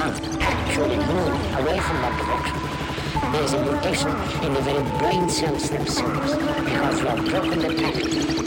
can't actually move away from that direction. There is a mutation in the very brain cells themselves because we have broken the pattern.